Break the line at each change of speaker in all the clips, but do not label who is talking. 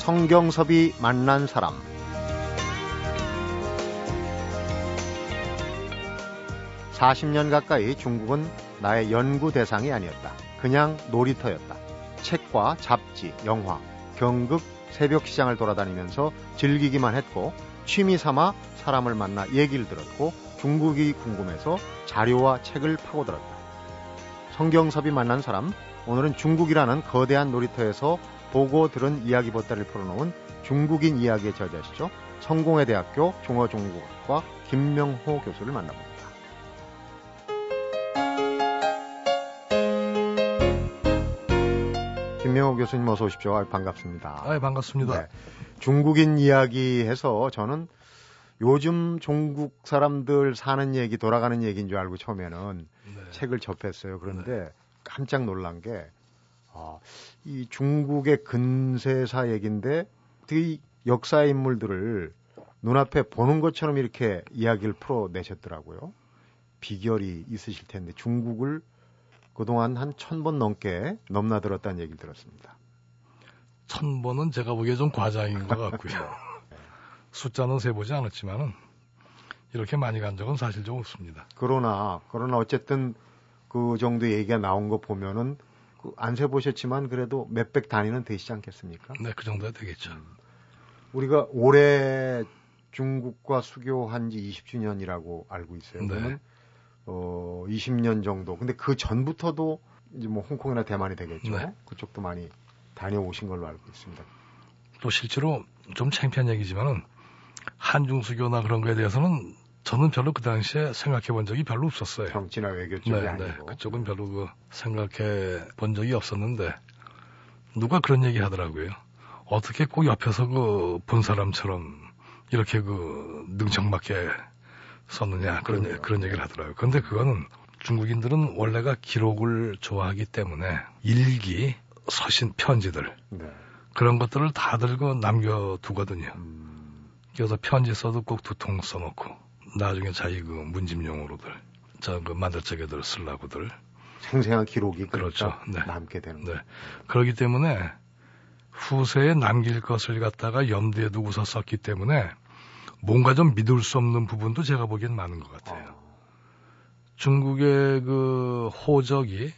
성경섭이 만난 사람 (40년) 가까이 중국은 나의 연구 대상이 아니었다. 그냥 놀이터였다. 책과 잡지, 영화, 경극, 새벽 시장을 돌아다니면서 즐기기만 했고 취미 삼아 사람을 만나 얘기를 들었고 중국이 궁금해서 자료와 책을 파고들었다. 성경섭이 만난 사람, 오늘은 중국이라는 거대한 놀이터에서 보고 들은 이야기 보따리를 풀어놓은 중국인 이야기의 저자시죠. 성공회 대학교 중어중국학과 김명호 교수를 만나봅니다. 김명호 교수님 어서 오십시오. 아, 반갑습니다.
아, 반갑습니다. 네.
중국인 이야기 해서 저는 요즘 중국 사람들 사는 얘기, 돌아가는 얘기인 줄 알고 처음에는 네. 책을 접했어요. 그런데 네. 깜짝 놀란 게, 아, 이 중국의 근세사 얘기인데, 되게 역사 인물들을 눈앞에 보는 것처럼 이렇게 이야기를 풀어내셨더라고요. 비결이 있으실 텐데, 중국을 그동안 한 천 번 넘게 넘나들었다는 얘기를 들었습니다.
천 번은 제가 보기에 좀 과장인 것 같고요. 숫자는 세보지 않았지만은 이렇게 많이 간 적은 사실 좀 없습니다.
그러나 그러나 어쨌든 그 정도 얘기가 나온 거 보면은 그 안 세보셨지만 그래도 몇백 단위는 되시지 않겠습니까?
네, 그 정도야 되겠죠. 음.
우리가 올해 중국과 수교한 지 20주년이라고 알고 있어요. 네. 그러면 어 20년 정도. 근데 그 전부터도 이제 뭐 홍콩이나 대만이 되겠죠. 네. 그쪽도 많이 다녀오신 걸로 알고 있습니다.
또 실제로 좀 창피한 얘기지만은 한중 수교나 그런 거에 대해서는 저는 별로 그 당시에 생각해 본 적이 별로 없었어요.
정치나 외교 쪽이 네, 네. 아니고. 네,
그쪽은 별로 그 생각해 본 적이 없었는데 누가 그런 얘기 하더라고요. 어떻게 꼭 옆에서 그 본 사람처럼 이렇게 그 능청맞게 썼느냐 그런 그렇죠. 그런 얘기를 하더라고요. 그런데 그거는 중국인들은 원래가 기록을 좋아하기 때문에 일기, 서신, 편지들 네. 그런 것들을 다 들고 남겨두거든요. 음. 그래서 편지 써도 꼭 두 통 써놓고 나중에 자기 그 문집용으로들 저그 만들적에들 쓰려고들
생생한 기록이 그렇죠. 네. 남게 되는 네.
그렇기 때문에 후세에 남길 것을 갖다가 염두에 두고서 썼기 때문에 뭔가 좀 믿을 수 없는 부분도 제가 보기엔 많은 것 같아요. 어. 중국의 그 호적이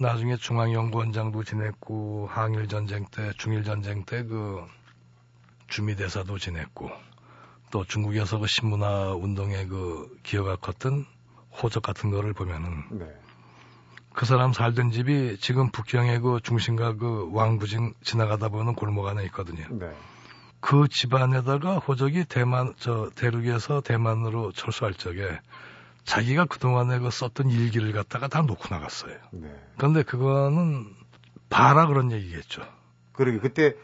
나중에 중앙연구원장도 지냈고 항일 전쟁 때, 중일 전쟁 때 그 주미대사도 지냈고 또 중국에서 그 신문화 운동의 그 기여가 컸던 호적 같은 거를 보면은 네. 그 사람 살던 집이 지금 북경의 그 중심가 그 왕부진 지나가다 보면 골목 안에 있거든요. 네. 그 집안에다가 호적이 대만 저 대륙에서 대만으로 철수할 적에 자기가 그동안에 그 썼던 일기를 갖다가 다 놓고 나갔어요. 네. 그런데 그거는 봐라 그런 얘기겠죠.
그러게 그때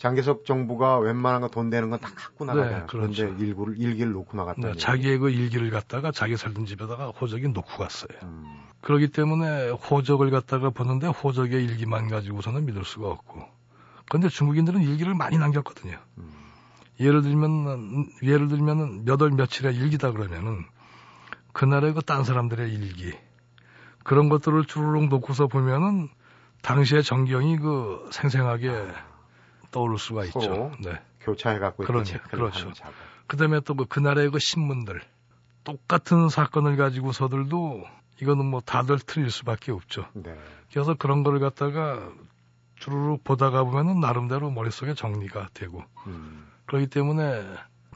장개석 정부가 웬만한 거 돈 되는 건 다 갖고 나가잖아요. 네, 그렇죠. 그런데 일구를 일기를 놓고 나갔다. 네,
자기의 그 일기를 갖다가 자기 살던 집에다가 호적이 놓고 갔어요. 음. 그렇기 때문에 호적을 갖다가 보는데 호적의 일기만 가지고서는 믿을 수가 없고. 그런데 중국인들은 일기를 많이 남겼거든요. 음. 예를 들면 예를 들면은 몇월 며칠의 일기다 그러면은 그날의 그 딴 사람들의 일기 그런 것들을 주르륵 놓고서 보면은 당시의 정경이 그 생생하게 떠오를 수가 있죠.
네. 교차해 갖고
그러 그렇죠. 그다음에 또 그 그날의 그 신문들 똑같은 사건을 가지고서들도 이거는 뭐 다들 틀릴 수밖에 없죠. 네. 그래서 그런 거를 갖다가 주르륵 보다가 보면은 나름대로 머릿속에 정리가 되고 음. 그렇기 때문에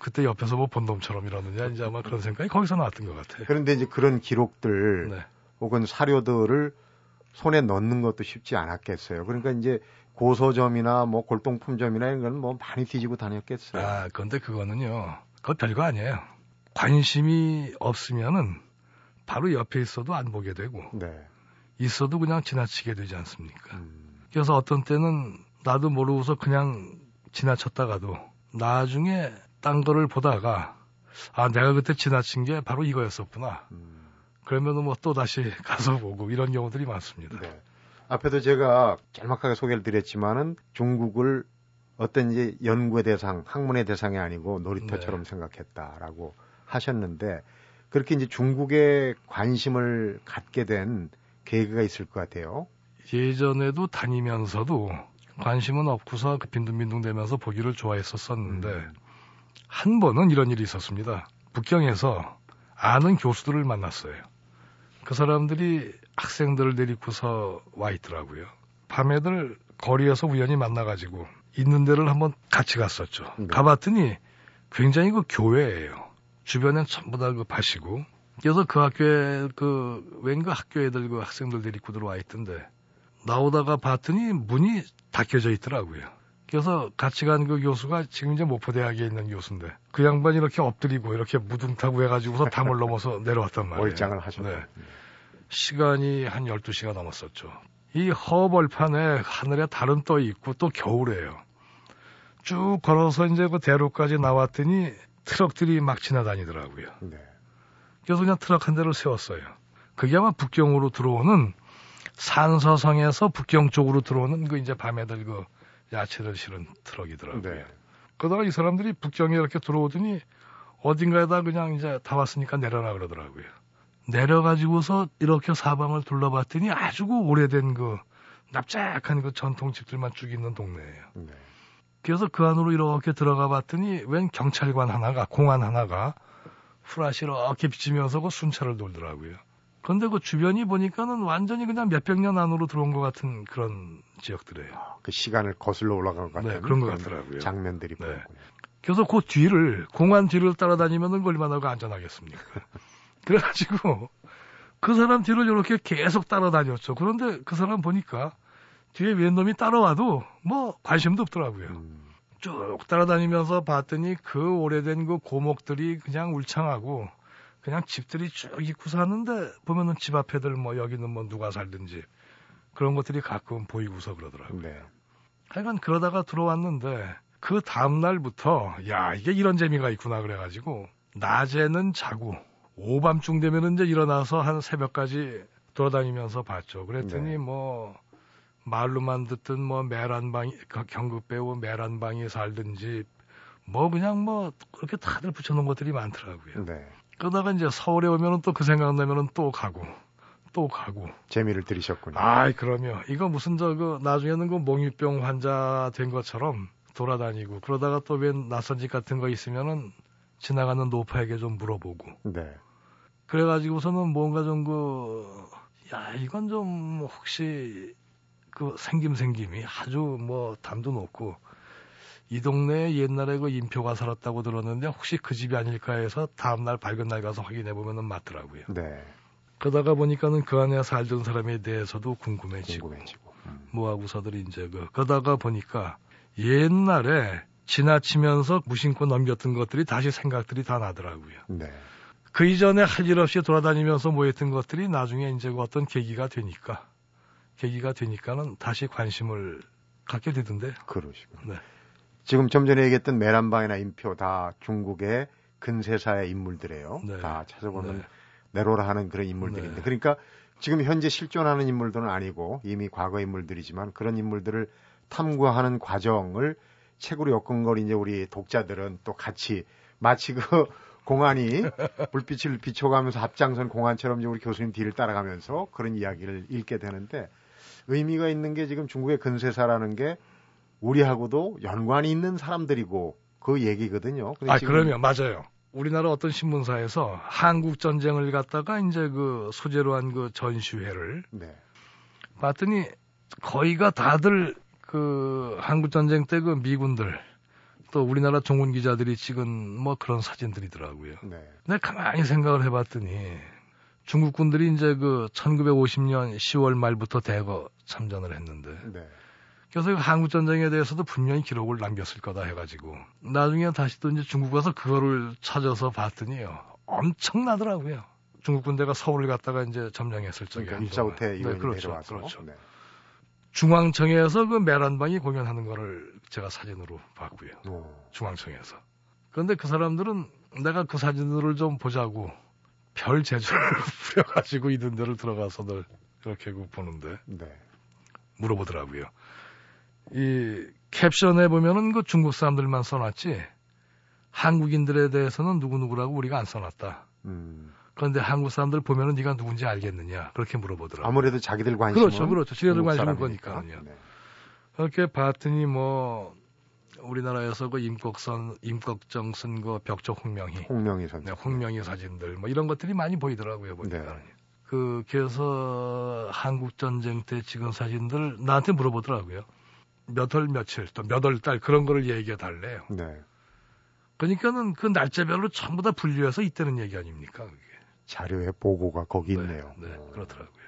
그때 옆에서 뭐 본dom처럼 이러느냐 이제 아마 그런 생각이 거기서 나왔던 것 같아요.
그런데 이제 그런 기록들 네. 혹은 사료들을 손에 넣는 것도 쉽지 않았겠어요. 그러니까 이제 고서점이나 뭐 골동품점이나 이런 건 뭐 많이 뒤지고 다녔겠어요.
아, 그런데 그거는요. 그거 별거 아니에요. 관심이 없으면은 바로 옆에 있어도 안 보게 되고 네. 있어도 그냥 지나치게 되지 않습니까? 음. 그래서 어떤 때는 나도 모르고서 그냥 지나쳤다가도 나중에 딴 거를 보다가 아 내가 그때 지나친 게 바로 이거였었구나. 음. 그러면 뭐또 다시 가서 보고 이런 경우들이 많습니다. 네.
앞에도 제가 짤막하게 소개를 드렸지만은 중국을 어떤 이제 연구의 대상, 학문의 대상이 아니고 놀이터처럼 네. 생각했다라고 하셨는데 그렇게 이제 중국에 관심을 갖게 된 계기가 있을 것 같아요.
예전에도 다니면서도 관심은 없고서 그 빈둥빈둥대면서 보기를 좋아했었었는데
음.
한 번은 이런 일이 있었습니다. 북경에서 아는 교수들을 만났어요. 그 사람들이 학생들을 데리고서 와 있더라고요. 밤에들 거리에서 우연히 만나가지고 있는 데를 한번 같이 갔었죠.
네.
가봤더니 굉장히 그 교회예요. 주변엔 전부 다 그 밭이고. 그래서 그 학교에 그웬그 학교 애들 그 학생들 데리고 들어와 있던데 나오다가 봤더니 문이 닫혀져 있더라고요. 그래서 같이 간 그 교수가 지금 이제 목포 대학에 있는 교수인데 그 양반이 이렇게 엎드리고 이렇게 무등 타고 해가지고서 담을 넘어서 내려왔단 말이에요.
월장을 하셨네.
네. 시간이 한 12시가 넘었었죠. 이 허벌판에 하늘에 달은 떠 있고 또 겨울에요. 쭉 걸어서 이제 그 대로까지 나왔더니 트럭들이 막 지나다니더라고요.
네.
그래서 그냥 트럭 한 대를 세웠어요. 그게 아마 북경으로 들어오는 산서성에서 북경 쪽으로 들어오는 그 이제 밤에들 그 야채를 실은 트럭이더라고요.
네.
그러다가 이 사람들이 북경에 이렇게 들어오더니 어딘가에다 그냥 이제 다 왔으니까 내려라 그러더라고요. 내려가지고서 이렇게 사방을 둘러봤더니 아주 그 오래된 그 납작한 그 전통집들만 쭉 있는 동네예요.
네.
그래서 그 안으로 이렇게 들어가 봤더니 웬 경찰관 하나가 공안 하나가 후라시 이렇게 비치면서 그 순찰을 돌더라고요. 그런데 그 주변이 보니까는 완전히 그냥 몇백 년 안으로 들어온 것 같은 그런 지역들이에요.
그 시간을 거슬러 올라간 것 같은
네, 그런 것 같더라고요.
장면들이
네.
보였군요.
그래서 그 뒤를 공안 뒤를 따라다니면은 그 얼마나 그 안전하겠습니까? 그래가지고 그 사람 뒤를 이렇게 계속 따라다녔죠. 그런데 그 사람 보니까 뒤에 웬 놈이 따라와도 뭐 관심도 없더라고요.
음,
쭉 따라다니면서 봤더니 그 오래된 그 고목들이 그냥 울창하고 그냥 집들이 쭉 있고 사는데 보면은 집 앞에들 뭐 여기는 뭐 누가 살든지 그런 것들이 가끔 보이고서 그러더라고요.
네.
하여간 그러다가 들어왔는데 그 다음날부터 야 이게 이런 재미가 있구나 그래가지고 낮에는 자고 오밤중 되면은 이제 일어나서 한 새벽까지 돌아다니면서 봤죠. 그랬더니
네.
뭐 말로만 듣던 뭐 메란방이 그 경극 배우 살던 집뭐 그냥 뭐 그렇게 다들 붙여놓은 것들이 많더라고요.
네.
그러다가 이제 서울에 오면은 또 그 생각나면은 또 가고 또 가고
재미를 들이셨군요.
아이 그럼요. 이거 무슨 저그 나중에는 그 몽유병 환자 된 것처럼 돌아다니고 그러다가 또 웬 낯선 집 같은 거 있으면은 지나가는 노파에게 좀 물어보고
네.
그래가지고서는 뭔가 좀 그 야 이건 좀 혹시 그 생김생김이 아주 뭐 담도 높고 이 동네에 옛날에 그 인표가 살았다고 들었는데 혹시 그 집이 아닐까 해서 다음날 밝은 날 가서 확인해 보면은 맞더라고요.
네.
그러다가 보니까는 그 안에 살던 사람에 대해서도 궁금해지고
궁금해지고. 음.
뭐하고서들 이제 그 그러다가 보니까 옛날에 지나치면서 무심코 넘겼던 것들이 다시 생각들이 다 나더라고요.
네.
그 이전에 할 일 없이 돌아다니면서 모였던 것들이 나중에 이제 그 어떤 계기가 되니까 계기가 되니까는 다시 관심을 갖게 되던데요.
그러시고.
네.
지금 좀 전에 얘기했던 메란방이나 인표 다 중국의 근세사의 인물들이에요.
네.
다 찾아보면
네.
내로라 하는 그런 인물들인데
네.
그러니까 지금 현재 실존하는 인물들은 아니고 이미 과거 인물들이지만 그런 인물들을 탐구하는 과정을 책으로 엮은 걸 이제 우리 독자들은 또 같이 마치 그 공안이 불빛을 비춰가면서 앞장선 공안처럼 이제 우리 교수님 뒤를 따라가면서 그런 이야기를 읽게 되는데 의미가 있는 게 지금 중국의 근세사라는 게 우리하고도 연관이 있는 사람들이고 그 얘기거든요.
아 그러면 맞아요. 우리나라 어떤 신문사에서 한국 전쟁을 갖다가 이제 그 소재로 한 그 전시회를
네.
봤더니 거의가 다들 그 한국 전쟁 때 그 미군들 또 우리나라 종군 기자들이 찍은 뭐 그런 사진들이더라고요.
네.
근데 가만히 생각을 해봤더니 중국군들이 이제 그 1950년 10월 말부터 대거 참전을 했는데
네.
그래서 이 한국 전쟁에 대해서도 분명히 기록을 남겼을 거다 해가지고 나중에 다시 또 이제 중국 가서 그거를 찾아서 봤더니요 엄청나더라고요. 중국 군대가 서울을 갔다가 이제 점령했을 적에
그러니까
한동안.
일사후퇴
네, 그렇죠,
내려와서
그렇죠.
네.
중앙청에서 그 메란방이 공연하는 거를 제가 사진으로 봤고요.
어,
중앙청에서. 그런데 그 사람들은 내가 그 사진들을 좀 보자고 별 재주를 부려가지고 있는 데를 들어가서들 이렇게 그 보는데
네.
물어보더라고요. 이 캡션에 보면은 그 중국 사람들만 써놨지 한국인들에 대해서는 누구누구라고 우리가 안 써놨다.
음.
그런데 한국 사람들 보면은 네가 누군지 알겠느냐 그렇게 물어보더라고요.
아무래도 자기들 관심은
그렇죠, 그렇죠.
중국
관심은
사람이니까.
거니까요.
네.
이렇게 봤더니 뭐 우리나라에서 그 임꺽선 임꺽정 쓴거 벽적 홍명희,
홍명희 선수.
네, 홍명희 사진들 뭐 이런 것들이 많이 보이더라고요 보니까.
네.
그 그래서 한국 전쟁 때 찍은 사진들 나한테 물어보더라고요. 몇 월 며칠 또 몇 월 달 그런 거를 얘기해 달래요.
네.
그러니까는 그 날짜별로 전부 다 분류해서 있다는 얘기 아닙니까? 그게.
자료의 보고가 거기
네,
있네요.
네,
어.
그렇더라고요.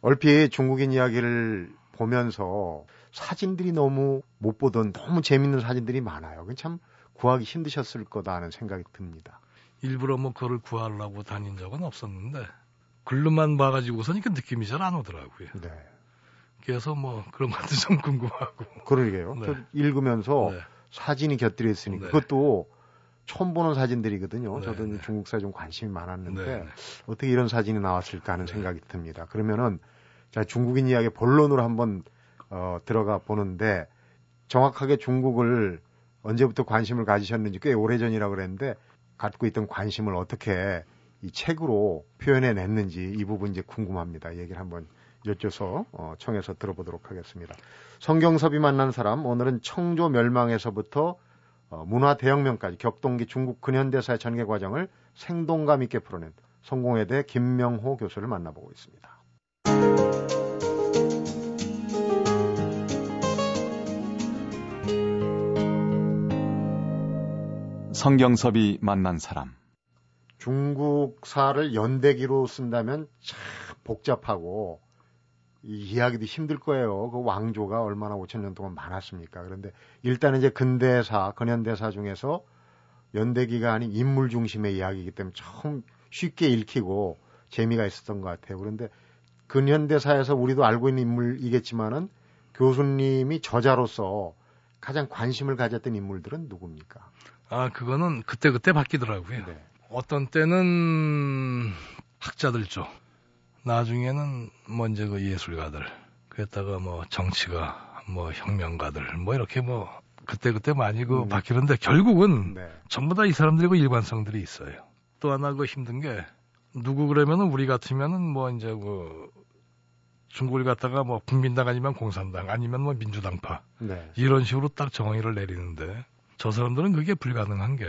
얼핏 중국인 이야기를 보면서 사진들이 너무 못 보던 너무 재밌는 사진들이 많아요. 그참 구하기 힘드셨을 거다 하는 생각이 듭니다.
일부러 뭐 그걸 구하려고 다닌 적은 없었는데 글로만 봐가지고서는 그 느낌이 잘 안 오더라고요.
네.
그래서 뭐 그런 것도 좀 궁금하고.
그러게요.
네.
저 읽으면서
네.
사진이 곁들여 있으니까
네.
그것도 처음 보는 사진들이거든요.
네,
저도
네.
중국사에 좀 관심이 많았는데
네, 네.
어떻게 이런 사진이 나왔을까 하는
네.
생각이 듭니다. 그러면은 자 중국인 이야기 본론으로 한번 어, 들어가 보는데 정확하게 중국을 언제부터 관심을 가지셨는지 꽤 오래 전이라고 그랬는데 갖고 있던 관심을 어떻게 이 책으로 표현해 냈는지 이 부분 이제 궁금합니다. 얘기를 한번 여쭤서 어, 청해서 들어보도록 하겠습니다. 성경섭이 만난 사람 오늘은 청조 멸망에서부터 어, 문화 대혁명까지 격동기 중국 근현대사의 전개 과정을 생동감 있게 풀어낸 성공회대 김명호 교수를 만나보고 있습니다.
성경섭이 만난 사람.
중국사를 연대기로 쓴다면 참 복잡하고 이 이해하기도 힘들 거예요. 그 왕조가 얼마나 5천 년 동안 많았습니까? 그런데 일단은 이제 근대사, 근현대사 중에서 연대기가 아닌 인물 중심의 이야기이기 때문에 처음 쉽게 읽히고 재미가 있었던 것 같아요. 그런데 근현대사에서 우리도 알고 있는 인물이겠지만은 교수님이 저자로서 가장 관심을 가졌던 인물들은 누굽니까?
아 그거는 그때 그때 바뀌더라고요.
네.
어떤 때는 학자들 쪽, 나중에는 뭐 이제 그 예술가들, 그랬다가 뭐 정치가, 뭐 혁명가들, 뭐 이렇게 뭐 그때 그때 많이 그
음.
바뀌는데 결국은
네.
전부 다 이 사람들이 그 일관성들이 있어요. 또 하나 그 힘든 게 누구 그러면은 우리 같으면은 뭐 이제 그 중국을 갖다가 뭐 국민당 아니면 공산당 아니면 뭐 민주당파
네.
이런 식으로 딱 정의를 내리는데 저 사람들은 그게 불가능한 게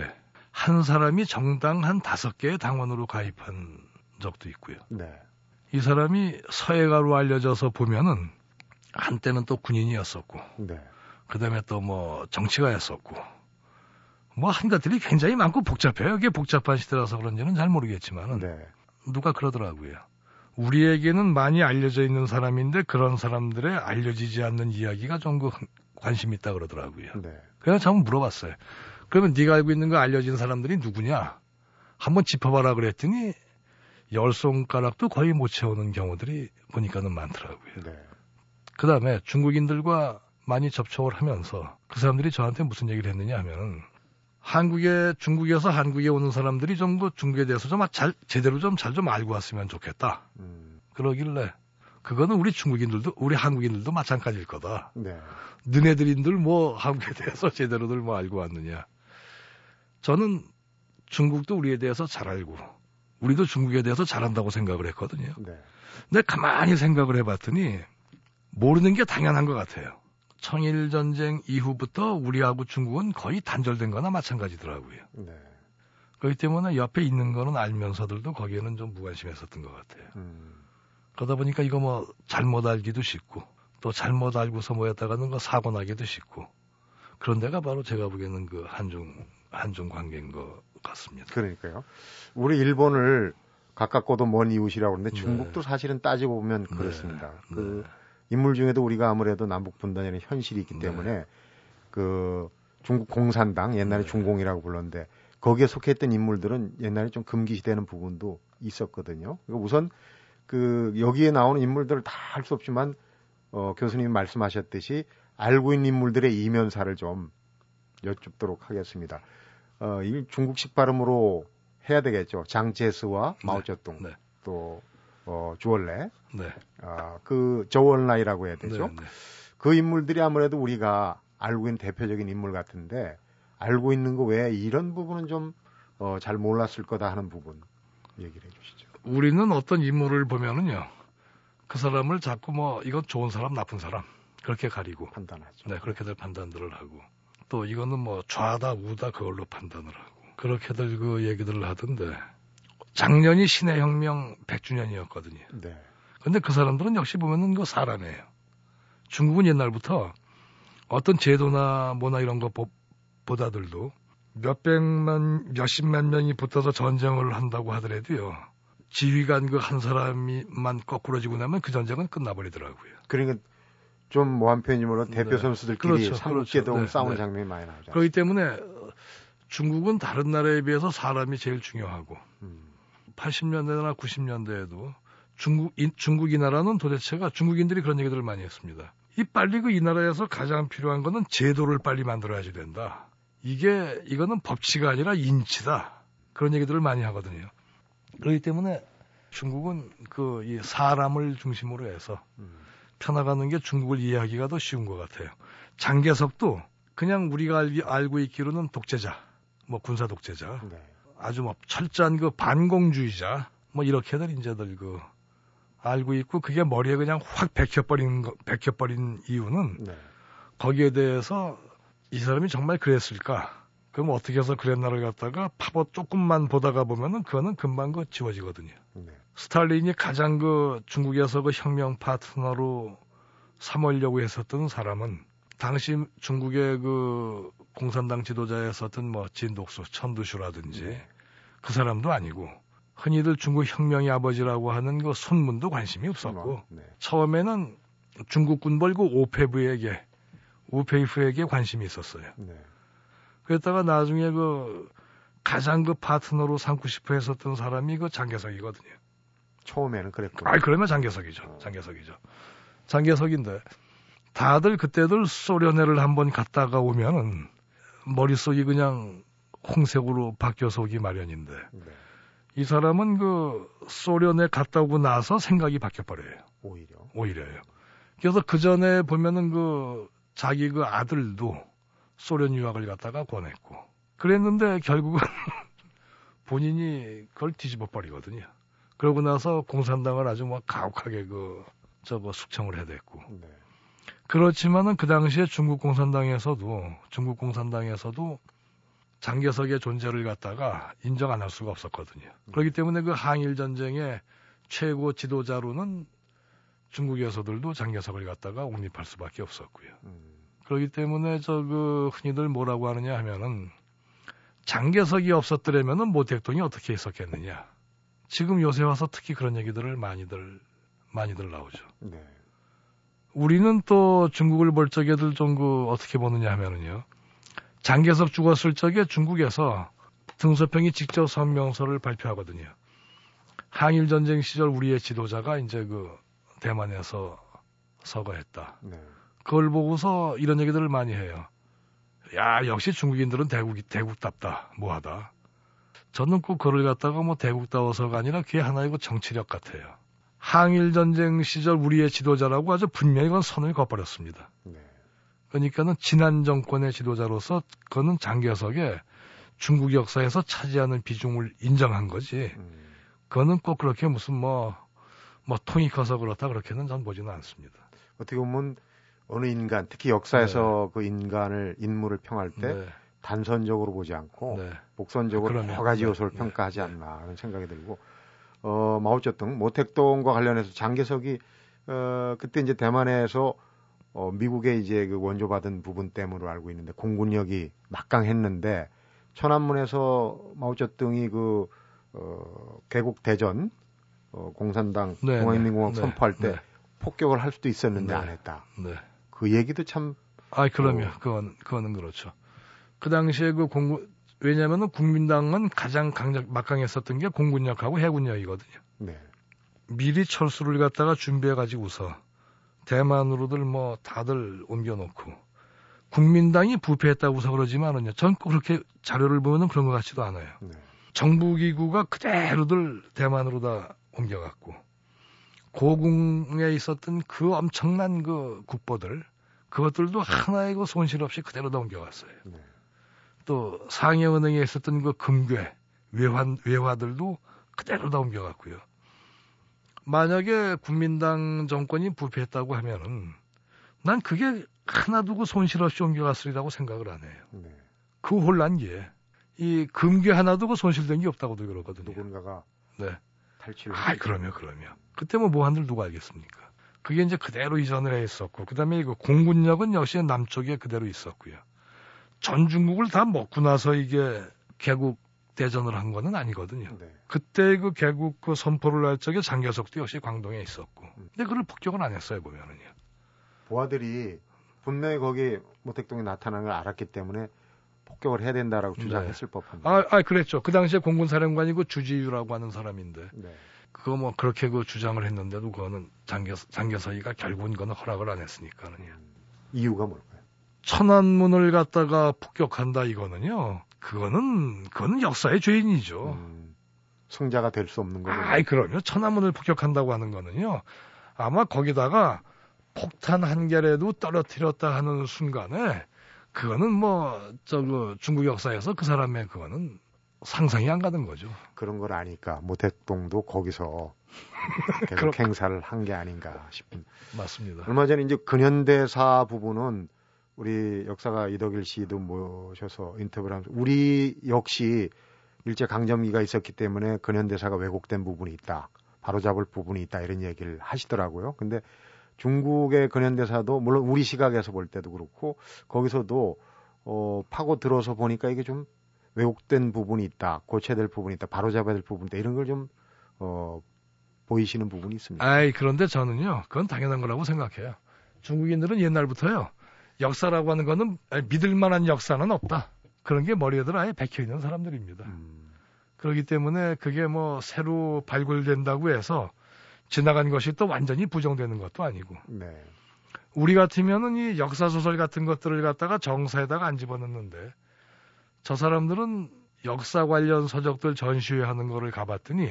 한 사람이 정당 한 다섯 개의 당원으로 가입한 적도 있고요.
네.
이 사람이 서해가로 알려져서 보면은 한때는 또 군인이었었고
네.
그 다음에 또 뭐 정치가였었고 뭐한 것들이 굉장히 많고 복잡해요. 이게 복잡한 시대라서 그런지는 잘 모르겠지만은
네.
누가 그러더라고요. 우리에게는 많이 알려져 있는 사람인데 그런 사람들의 알려지지 않는 이야기가 좀 그 관심 있다 그러더라고요.
네.
그래서 저 한번 물어봤어요. 그러면 네가 알고 있는 거 알려진 사람들이 누구냐? 한번 짚어봐라 그랬더니 열 손가락도 거의 못 채우는 경우들이 보니까는 많더라고요.
네.
그 다음에 중국인들과 많이 접촉을 하면서 그 사람들이 저한테 무슨 얘기를 했느냐 하면은 한국에 중국에서 한국에 오는 사람들이 좀그 중국에 대해서 좀 잘 제대로 좀잘좀 알고 왔으면 좋겠다.
음,
그러길래 그거는 우리 중국인들도 우리 한국인들도 마찬가지일 거다.
네.
너네들인들 뭐 한국에 대해서 제대로들 뭐 알고 왔느냐. 저는 중국도 우리에 대해서 잘 알고 우리도 중국에 대해서 잘한다고 생각을 했거든요.
네.
근데 가만히 생각을 해봤더니 모르는 게 당연한 것 같아요. 청일 전쟁 이후부터 우리하고 중국은 거의 단절된 거나 마찬가지더라고요.
네.
그렇기 때문에 옆에 있는 거는 알면서들도 거기에는 좀 무관심했었던 것 같아요.
음,
그러다 보니까 이거 뭐 잘못 알기도 쉽고 또 잘못 알고서 뭐였다가는 거 사고 나기도 쉽고 그런 데가 바로 제가 보기에는 그 한중 한중 관계인 것 같습니다.
그러니까요. 우리 일본을 가깝고도 먼 이웃이라고 그러는데
네.
중국도 사실은 따지고 보면
네.
그렇습니다.
네.
그 인물 중에도 우리가 아무래도 남북 분단이라는 현실이 있기
네.
때문에 그 중국 공산당 옛날에
네.
중공이라고 불렀는데 거기에 속했던 인물들은 옛날에 좀 금기시되는 부분도 있었거든요. 그러니까 우선 그 여기에 나오는 인물들을 다 할 수 없지만 어, 교수님이 말씀하셨듯이 알고 있는 인물들의 이면사를 좀 여쭙도록 하겠습니다. 어, 이 중국식 발음으로 해야 되겠죠. 장제스와
네.
마오쩌둥
네.
또 어, 주얼레,
네.
아, 그 저원라이라고 해야 되죠.
네, 네.
그 인물들이 아무래도 우리가 알고 있는 대표적인 인물 같은데 알고 있는 거 외에 이런 부분은 좀 어, 잘 몰랐을 거다 하는 부분 얘기를 해주시죠.
우리는 어떤 인물을 보면은요 그 사람을 자꾸 뭐 이건 좋은 사람 나쁜 사람 그렇게 가리고
판단하죠.
네, 그렇게들 판단들을 하고 또 이거는 뭐 좌다 우다 그걸로 판단을 하고 그렇게들 그 얘기들을 하던데 작년이 신의 혁명 100주년이었거든요.
네.
근데 그 사람들은 역시 보면은 그 사람이에요. 중국은 옛날부터 어떤 제도나 뭐나 이런 거 보- 보다들도 몇백만, 몇십만 명이 붙어서 전쟁을 한다고 하더라도요. 지휘관 그 한 사람이만 거꾸러지고 나면 그 전쟁은 끝나버리더라고요.
그러니까 좀 뭐한 편이면 대표
네.
선수들끼리
그렇죠,
삼국계동
그렇죠. 네,
싸우는
네.
장면이 많이 나오죠.
그렇기 때문에 어, 중국은 다른 나라에 비해서 사람이 제일 중요하고
음.
80년대나 90년대에도 중국, 이 나라는 도대체가 중국인들이 그런 얘기들을 많이 했습니다. 이 빨리 그 이 나라에서 가장 필요한 거는 제도를 빨리 만들어야지 된다. 이게, 이거는 법치가 아니라 인치다. 그런 얘기들을 많이 하거든요. 그렇기 때문에 중국은 그 이 사람을 중심으로 해서
음.
펴나가는 게 중국을 이해하기가 더 쉬운 것 같아요. 장개석도 그냥 우리가 알, 알고 있기로는 독재자, 뭐 군사 독재자,
네.
아주 뭐 철저한 그 반공주의자 뭐 이렇게들 이제들 그 알고 있고 그게 머리에 그냥 확 박혀버린 거- 박혀버린 이유는
네.
거기에 대해서 이 사람이 정말 그랬을까? 그럼 어떻게 해서 그랬나를 갖다가 파보 조금만 보다가 보면은 그거는 금방 그 지워지거든요.
네.
스탈린이 가장 그 중국에서 그 혁명 파트너로 삼으려고 했었던 사람은 당시 중국의 그 공산당 지도자였었던 뭐 진독수, 천두슈라든지
네.
그 사람도 아니고 흔히들 중국 혁명의 아버지라고 하는 그 손문도 관심이 없었고
네.
처음에는 중국 군벌 그 오페브에게 우페이프에게 관심이 있었어요.
네.
그랬다가 나중에 그 가장 그 파트너로 삼고 싶어 했었던 사람이 그 장개석이거든요.
처음에는 그랬고.
아이 그러면 장개석이죠. 장개석이죠. 장개석인데 다들 그때들 소련회를 한번 갔다가 오면은 머릿속이 그냥 홍색으로 바뀌어서 오기 마련인데
네.
이 사람은 그 소련에 갔다 오고 나서 생각이 바뀌어 버려요.
오히려.
오히려요. 그래서 그 전에 보면은 그 자기 그 아들도 소련 유학을 갔다가 권했고 그랬는데 결국은 본인이 그걸 뒤집어 버리거든요. 그러고 나서 공산당을 아주 막 가혹하게 그 저거 숙청을 해댔고
네.
그렇지만은 그 당시에 중국 공산당에서도 중국 공산당에서도 장개석의 존재를 갖다가 인정 안 할 수가 없었거든요. 그렇기 때문에 그 항일 전쟁의 최고 지도자로는 중국에서들도 장개석을 갖다가 옹립할 수밖에 없었고요.
음.
그렇기 때문에 저 그 흔히들 뭐라고 하느냐 하면은 장개석이 없었더라면은 모택동이 어떻게 있었겠느냐. 지금 요새 와서 특히 그런 얘기들을 많이들 많이들 나오죠.
네.
우리는 또 중국을 볼 적에들 좀 그 어떻게 보느냐 하면은요. 장개석 죽었을 적에 중국에서 등소평이 직접 선명서를 발표하거든요. 항일 전쟁 시절 우리의 지도자가 이제 그 대만에서 서거했다.
네.
그걸 보고서 이런 얘기들을 많이 해요. 야, 역시 중국인들은 대국이, 대국답다, 뭐하다. 저는 꼭 그걸 갖다가 뭐 대국다워서가 아니라 그게 하나의 그 정치력 같아요. 항일 전쟁 시절 우리의 지도자라고 아주 분명히 그건 선을 그어버렸습니다.
네.
그러니까는 지난 정권의 지도자로서 그거는 장개석의 중국 역사에서 차지하는 비중을 인정한 거지.
음.
그거는 꼭 그렇게 무슨 뭐, 뭐 통이 커서 그렇다 그렇게는 전 보지는 않습니다.
어떻게 보면 어느 인간, 특히 역사에서 그 인간을 인물을 평할 때
네,
단선적으로 보지 않고
네.
복선적으로
그러면,
여러 가지
네,
요소를
네,
평가하지
네.
않나 하는 생각이 들고 어 마오쩌둥 모택동과 관련해서 장개석이 어 그때 이제 대만에서 어 미국에 이제 그 원조 받은 부분 때문으로 알고 있는데 공군력이 막강했는데 천안문에서 마오쩌둥이 그 어, 개국 대전 어, 공산당
네,
중화인민공화국
네,
선포할 때
네.
폭격을 할 수도 있었는데
네.
안 했다.
네.
그 얘기도 참
아, 그럼요.
어.
그건, 그거는 그렇죠. 그 당시에 그 공군, 왜냐면은 국민당은 가장 강력, 막강했었던 게 공군력하고 해군력이거든요.
네.
미리 철수를 갖다가 준비해 가지고서 대만으로들 뭐 다들 옮겨놓고 국민당이 부패했다고서 그러지만은요. 전꼭 그렇게 자료를 보면은 그런 것 같지도 않아요.
네.
정부기구가 그대로들 대만으로 다 옮겨갔고 고궁에 있었던 그 엄청난 그 국보들 그것들도 하나의 그 손실 없이 그대로 다 옮겨갔어요.
네.
또 상해은행에 있었던 그 금괴 외환 외화들도 그대로 다 옮겨갔고요. 만약에 국민당 정권이 부패했다고 하면은 난 그게 하나 두고 손실 없이 옮겨갔으리라고 생각을 안 해요.
네.
그 혼란기에 이 금괴 하나 두고 손실된 게 없다고도 그러거든요.
누군가가
네.
탈취를.
아, 그럼요, 그럼요. 그때 뭐 뭐한들 누가 알겠습니까? 그게 이제 그대로 이전을 해 있었고, 그 다음에 이거 공군력은 역시 남쪽에 그대로 있었고요. 전 중국을 다 먹고 나서 이게 개국 대전을 한 거는 아니거든요.
네.
그때 그 개국 그 선포를 할 적에 장개석도 역시 광동에 있었고,
음.
근데 그걸 폭격은 안 했어요 보면은요.
보아들이 분명히 거기 모택동에 나타나는 걸 알았기 때문에 폭격을 해야 된다라고 주장했을 법한데.
아, 아, 그랬죠. 그 당시에 공군사령관이고 주지유라고 하는 사람인데,
네.
그거 뭐 그렇게 그 주장을 했는데도 그거는 장개 장개석이가 결국은 그거는 허락을 안 했으니까는요.
이유가 뭘까요?
천안문을 갖다가 폭격한다 이거는요. 그거는 그거는 역사의 죄인이죠.
음, 승자가 될 수 없는 거죠.
아이 그럼요. 천안문을 폭격한다고 하는 거는요. 아마 거기다가 폭탄 한 개라도 떨어뜨렸다 하는 순간에 그거는 뭐저그 중국 역사에서 그 사람의 그거는 상상이 안 가는 거죠.
그런 걸 아니까 모택동도 거기서 계속 행사를 한 게 아닌가 싶은.
맞습니다.
얼마 전에 이제 근현대사 부분은 우리 역사가 이덕일 씨도 모셔서 인터뷰를 하면서 우리 역시 일제 강점기가 있었기 때문에 근현대사가 왜곡된 부분이 있다. 바로잡을 부분이 있다. 이런 얘기를 하시더라고요. 근데 중국의 근현대사도 물론 우리 시각에서 볼 때도 그렇고 거기서도 어, 파고 들어서 보니까 이게 좀 왜곡된 부분이 있다. 고쳐야 될 부분이 있다. 바로잡아야 될 부분이 있다. 이런 걸좀 어, 보이시는 부분이 있습니다.
아이 그런데 저는요. 그건 당연한 거라고 생각해요. 중국인들은 옛날부터요. 역사라고 하는 거는 믿을 만한 역사는 없다. 그런 게 머리에들 아예 박혀 있는 사람들입니다.
음,
그렇기 때문에 그게 뭐 새로 발굴된다고 해서 지나간 것이 또 완전히 부정되는 것도 아니고
네.
우리 같으면은 이 역사 소설 같은 것들을 갖다가 정사에다가 안 집어넣는데 저 사람들은 역사 관련 서적들 전시회 하는 거를 가봤더니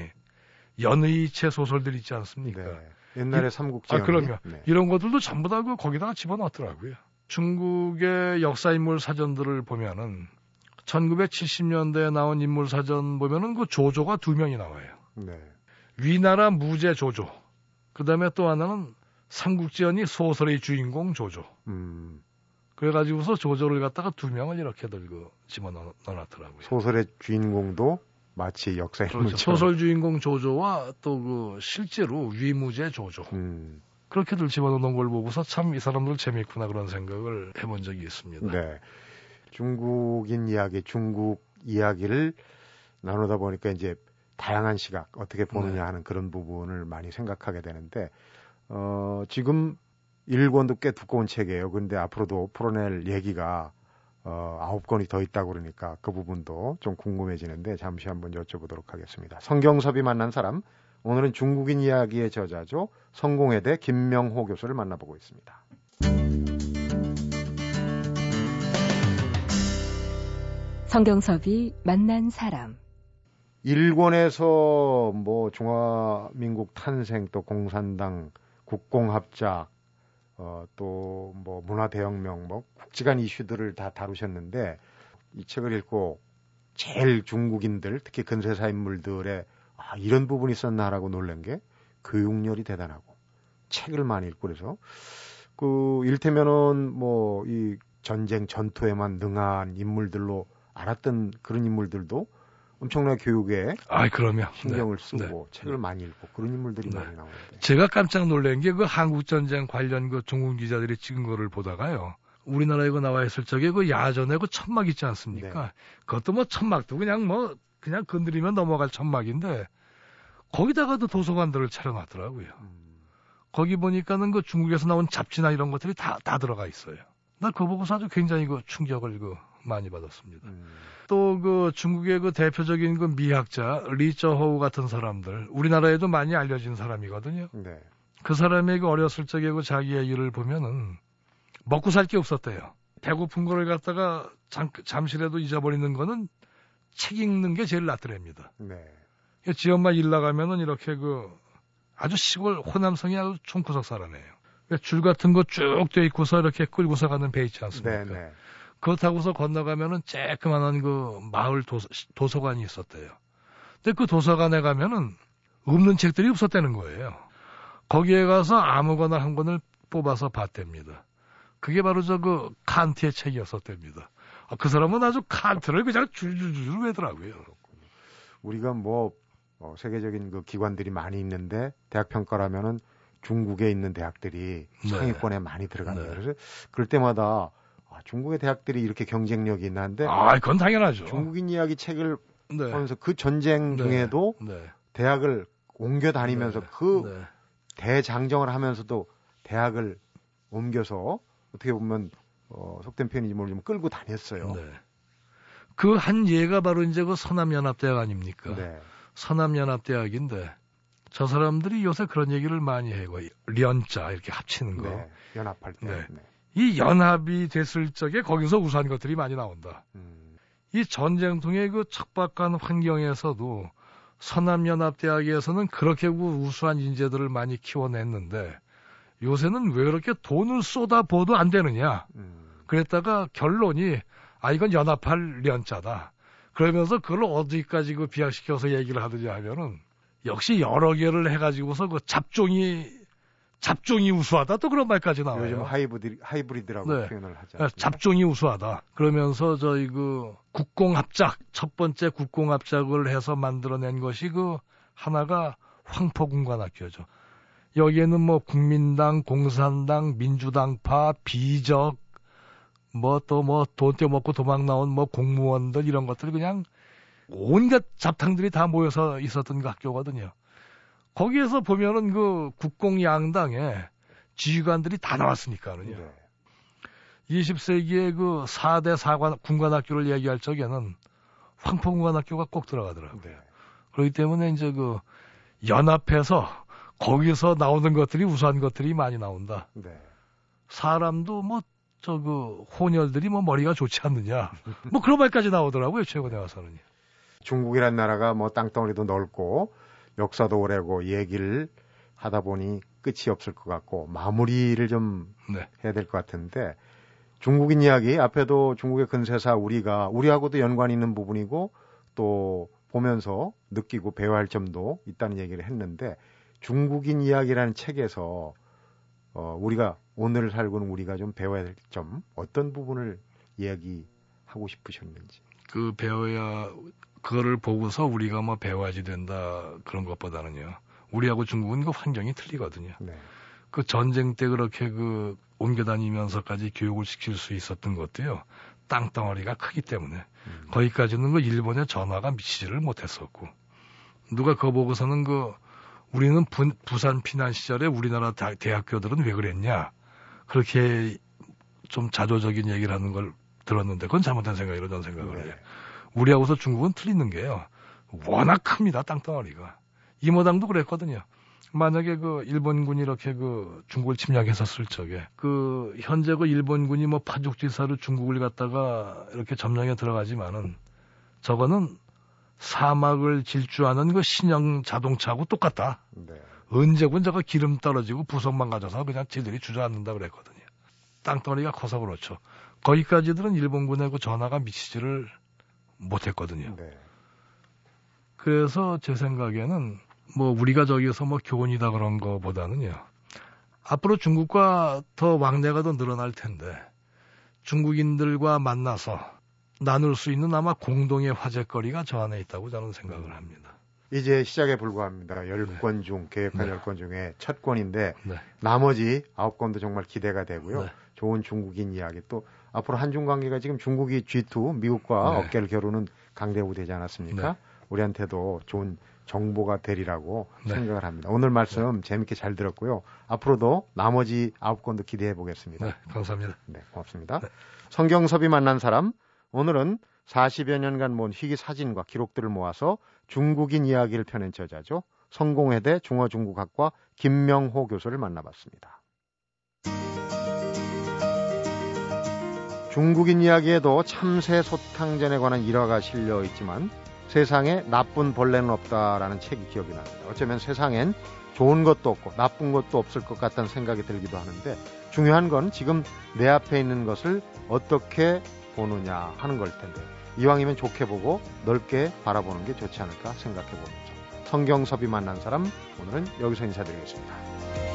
연의체 소설들 있지 않습니까?
네. 옛날에
이-
삼국지.
아, 그럼요.
네.
이런 것들도 전부 다 그 거기다가 집어넣더라고요. 중국의 역사 인물 사전들을 보면은 1970년대에 나온 인물 사전 보면은 그 조조가 두 명이 나와요.
네.
위나라 무제 조조. 그 다음에 또 하나는 삼국지연이 소설의 주인공 조조.
음,
그래가지고서 조조를 갖다가 두 명을 이렇게 들고 집어넣어놨더라고요.
소설의 주인공도 마치 역사
그렇죠. 소설 주인공 조조와 또 그 실제로 위무제 조조
음,
그렇게들 집어넣는 걸 보고서 참 이 사람들 재미있구나 그런 생각을 해본 적이 있습니다.
네. 중국인 이야기, 중국 이야기를 나누다 보니까 이제 다양한 시각 어떻게 보느냐
네.
하는 그런 부분을 많이 생각하게 되는데 어, 지금 일권도 꽤 두꺼운 책이에요. 근데 앞으로도 풀어낼 얘기가 어, 아홉 권이 더 있다고 그러니까 그 부분도 좀 궁금해지는데 잠시 한번 여쭤보도록 하겠습니다. 성경섭이 만난 사람 오늘은 중국인 이야기의 저자죠. 성공회대 김명호 교수를 만나보고 있습니다.
성경섭이 만난 사람.
일본에서 뭐 중화민국 탄생 또 공산당 국공합작 어, 또 뭐 문화대혁명 뭐 국지간 이슈들을 다 다루셨는데 이 책을 읽고 제일 중국인들 특히 근세사 인물들의 아, 이런 부분이 있었나라고 놀란 게 교육열이 대단하고 책을 많이 읽고 그래서 그 일테면은 뭐 이 전쟁 전투에만 능한 인물들로 알았던 그런 인물들도 엄청난 교육에
아이 그러면
신경을
네.
쓰고
네.
책을 많이 읽고 그런 인물들이
네.
많이 나오는데.
제가 깜짝 놀란 게 그 한국 전쟁 관련 그 중국 기자들이 찍은 거를 보다가요. 우리나라에 그 나와 있을 적에 그 야전에 그 천막 있지 않습니까?
네.
그것도 뭐 천막도 그냥 뭐 그냥 건드리면 넘어갈 천막인데 거기다가도 도서관들을 차려놨더라고요.
음,
거기 보니까는 그 중국에서 나온 잡지나 이런 것들이 다, 다 들어가 있어요. 나 그거 보고서 아주 굉장히 그 충격을 그 많이 받았습니다.
음,
또그 중국의 그 대표적인 그 미학자 리쩌호우 같은 사람들 우리나라에도 많이 알려진 사람이거든요.
네.
그 사람의 그 어렸을 적에 그 자기의 일을 보면은 먹고 살 게 없었대요. 배고픈 거를 갖다가 잠, 잠시라도 잊어버리는 거는 책 읽는 게 제일 낫더랍니다.
네.
지 엄마 일 나가면은 이렇게 그 아주 시골 호남성이 아주 총구석 사람이에요. 줄 같은 거 쭉 돼 있고서 이렇게 끌고서 가는 배 있지 않습니까?
네, 네.
그거 타고서 건너가면은 쬐끄만한 그 마을 도서, 도서관이 있었대요. 근데 그 도서관에 가면은 없는 책들이 없었다는 거예요. 거기에 가서 아무거나 한 권을 뽑아서 봤답니다. 그게 바로 저 그 칸트의 책이었었답니다. 아, 그 사람은 아주 칸트를 그냥 줄줄줄 외더라고요.
우리가 뭐 어, 세계적인 그 기관들이 많이 있는데 대학 평가라면은 중국에 있는 대학들이
네.
상위권에 많이 들어간다.
네.
그래서 그럴 때마다 아, 중국의 대학들이 이렇게 경쟁력이 있는데
아, 그건 당연하죠.
중국인 이야기 책을
네.
보면서 그 전쟁
네.
중에도
네.
대학을 옮겨 다니면서
네.
그
네.
대장정을 하면서도 대학을 옮겨서 어떻게 보면 어, 속된 표현이지 모르지만 끌고 다녔어요.
네. 그한 예가 바로 이제 그 서남연합대학 아닙니까?
네.
서남연합대학인데 저 사람들이 요새 그런 얘기를 많이 해요. 련자 이렇게 합치는 거.
네. 연합할 때.
이 연합이 됐을 적에 거기서 우수한 것들이 많이 나온다.
음,
이 전쟁통의 그 척박한 환경에서도 서남연합대학에서는 그렇게 그 우수한 인재들을 많이 키워냈는데 요새는 왜 그렇게 돈을 쏟아부어도 안 되느냐.
음,
그랬다가 결론이 아 이건 연합할 련자다. 그러면서 그걸 어디까지 그 비약시켜서 얘기를 하느냐 하면은 역시 여러 개를 해가지고서 그 잡종이 잡종이 우수하다 또 그런 말까지 나와요.
요즘 하이브리, 하이브리드라고
네.
표현을 하죠.
아, 잡종이 우수하다. 그러면서 저희 그 국공합작 첫 번째 국공합작을 해서 만들어낸 것이 그 하나가 황포군관학교죠. 여기에는 뭐 국민당, 공산당, 민주당파, 비적, 뭐 또 뭐 돈 떼먹고 도망 나온 뭐 공무원들 이런 것들 그냥 온갖 잡탕들이 다 모여서 있었던 그 학교거든요. 거기에서 보면은 그 국공양당에 지휘관들이 다 나왔으니까는요.
네.
20세기의 그 4대 사관, 군관학교를 얘기할 적에는 황포군관학교가 꼭 들어가더라고요.
네.
그렇기 때문에 이제 그 연합해서 거기서 나오는 것들이 우수한 것들이 많이 나온다.
네.
사람도 뭐 저 그 혼혈들이 뭐 머리가 좋지 않느냐. 뭐 그런 말까지 나오더라고요. 최근에 와서는.
중국이란 나라가 뭐 땅덩어리도 넓고 역사도 오래고 얘기를 하다 보니 끝이 없을 것 같고 마무리를 좀
네.
해야 될 것 같은데 중국인 이야기 앞에도 중국의 근세사 우리가 우리하고도 연관이 있는 부분이고 또 보면서 느끼고 배워야 할 점도 있다는 얘기를 했는데 중국인 이야기라는 책에서 어, 우리가 오늘 살고 있는 우리가 좀 배워야 될 점 어떤 부분을 이야기하고 싶으셨는지.
그 배워야 그거를 보고서 우리가 뭐 배워야지 된다 그런 것보다는요. 우리하고 중국은 그 환경이 틀리거든요.
네.
그 전쟁 때 그렇게 그 옮겨 다니면서까지 교육을 시킬 수 있었던 것도요. 땅덩어리가 크기 때문에
음.
거기까지는 그 일본의 전화가 미치지를 못했었고 누가 그거 보고서는 그 우리는 부, 부산 피난 시절에 우리나라 다- 대학교들은 왜 그랬냐 그렇게 좀 자조적인 얘기를 하는 걸 들었는데 그건 잘못된 생각이라고 저는 생각을 해요.
네.
우리하고서 중국은 틀리는 게요. 워낙 큽니다, 땅덩어리가. 이모당도 그랬거든요. 만약에 그 일본군이 이렇게 그 중국을 침략했었을 적에 그 현재 그 일본군이 뭐 파죽지사로 중국을 갖다가 이렇게 점령에 들어가지만은 저거는 사막을 질주하는 그 신형 자동차하고 똑같다.
네.
언제군 저거 기름 떨어지고 부속만 가져서 그냥 지들이 주저앉는다 그랬거든요. 땅덩어리가 커서 그렇죠. 거기까지들은 일본군의 그 전화가 미치지를 못했거든요.
네.
그래서 제 생각에는 뭐 우리가 저기서 뭐 교훈이다 그런 거보다는요. 앞으로 중국과 더 왕래가 더 늘어날 텐데 중국인들과 만나서 나눌 수 있는 아마 공동의 화제거리가 저 안에 있다고 저는 생각을 합니다.
이제 시작에 불과합니다. 열권 중, 계획한
네.
열권 중에 첫 권인데,
네.
나머지 아홉 권도 정말 기대가 되고요.
네.
좋은 중국인 이야기. 또, 앞으로 한중 관계가 지금 중국이 G2, 미국과
네.
어깨를 겨루는 강대국 되지 않았습니까?
네.
우리한테도 좋은 정보가 되리라고
네.
생각을 합니다. 오늘 말씀 재밌게 잘 들었고요. 앞으로도 나머지 아홉 권도 기대해 보겠습니다.
네, 감사합니다.
네, 고맙습니다.
네.
성경섭이 만난 사람, 오늘은 40여 년간 모은 희귀 사진과 기록들을 모아서 중국인 이야기를 펴낸 저자죠. 성공회대 중어중국학과 김명호 교수를 만나봤습니다. 중국인 이야기에도 참새 소탕전에 관한 일화가 실려 있지만 세상에 나쁜 벌레는 없다라는 책이 기억이 납니다. 어쩌면 세상엔 좋은 것도 없고 나쁜 것도 없을 것 같다는 생각이 들기도 하는데 중요한 건 지금 내 앞에 있는 것을 어떻게 보느냐 하는 걸 텐데 이왕이면 좋게 보고 넓게 바라보는 게 좋지 않을까 생각해 봅니다. 성경섭이 만난 사람 오늘은 여기서 인사드리겠습니다.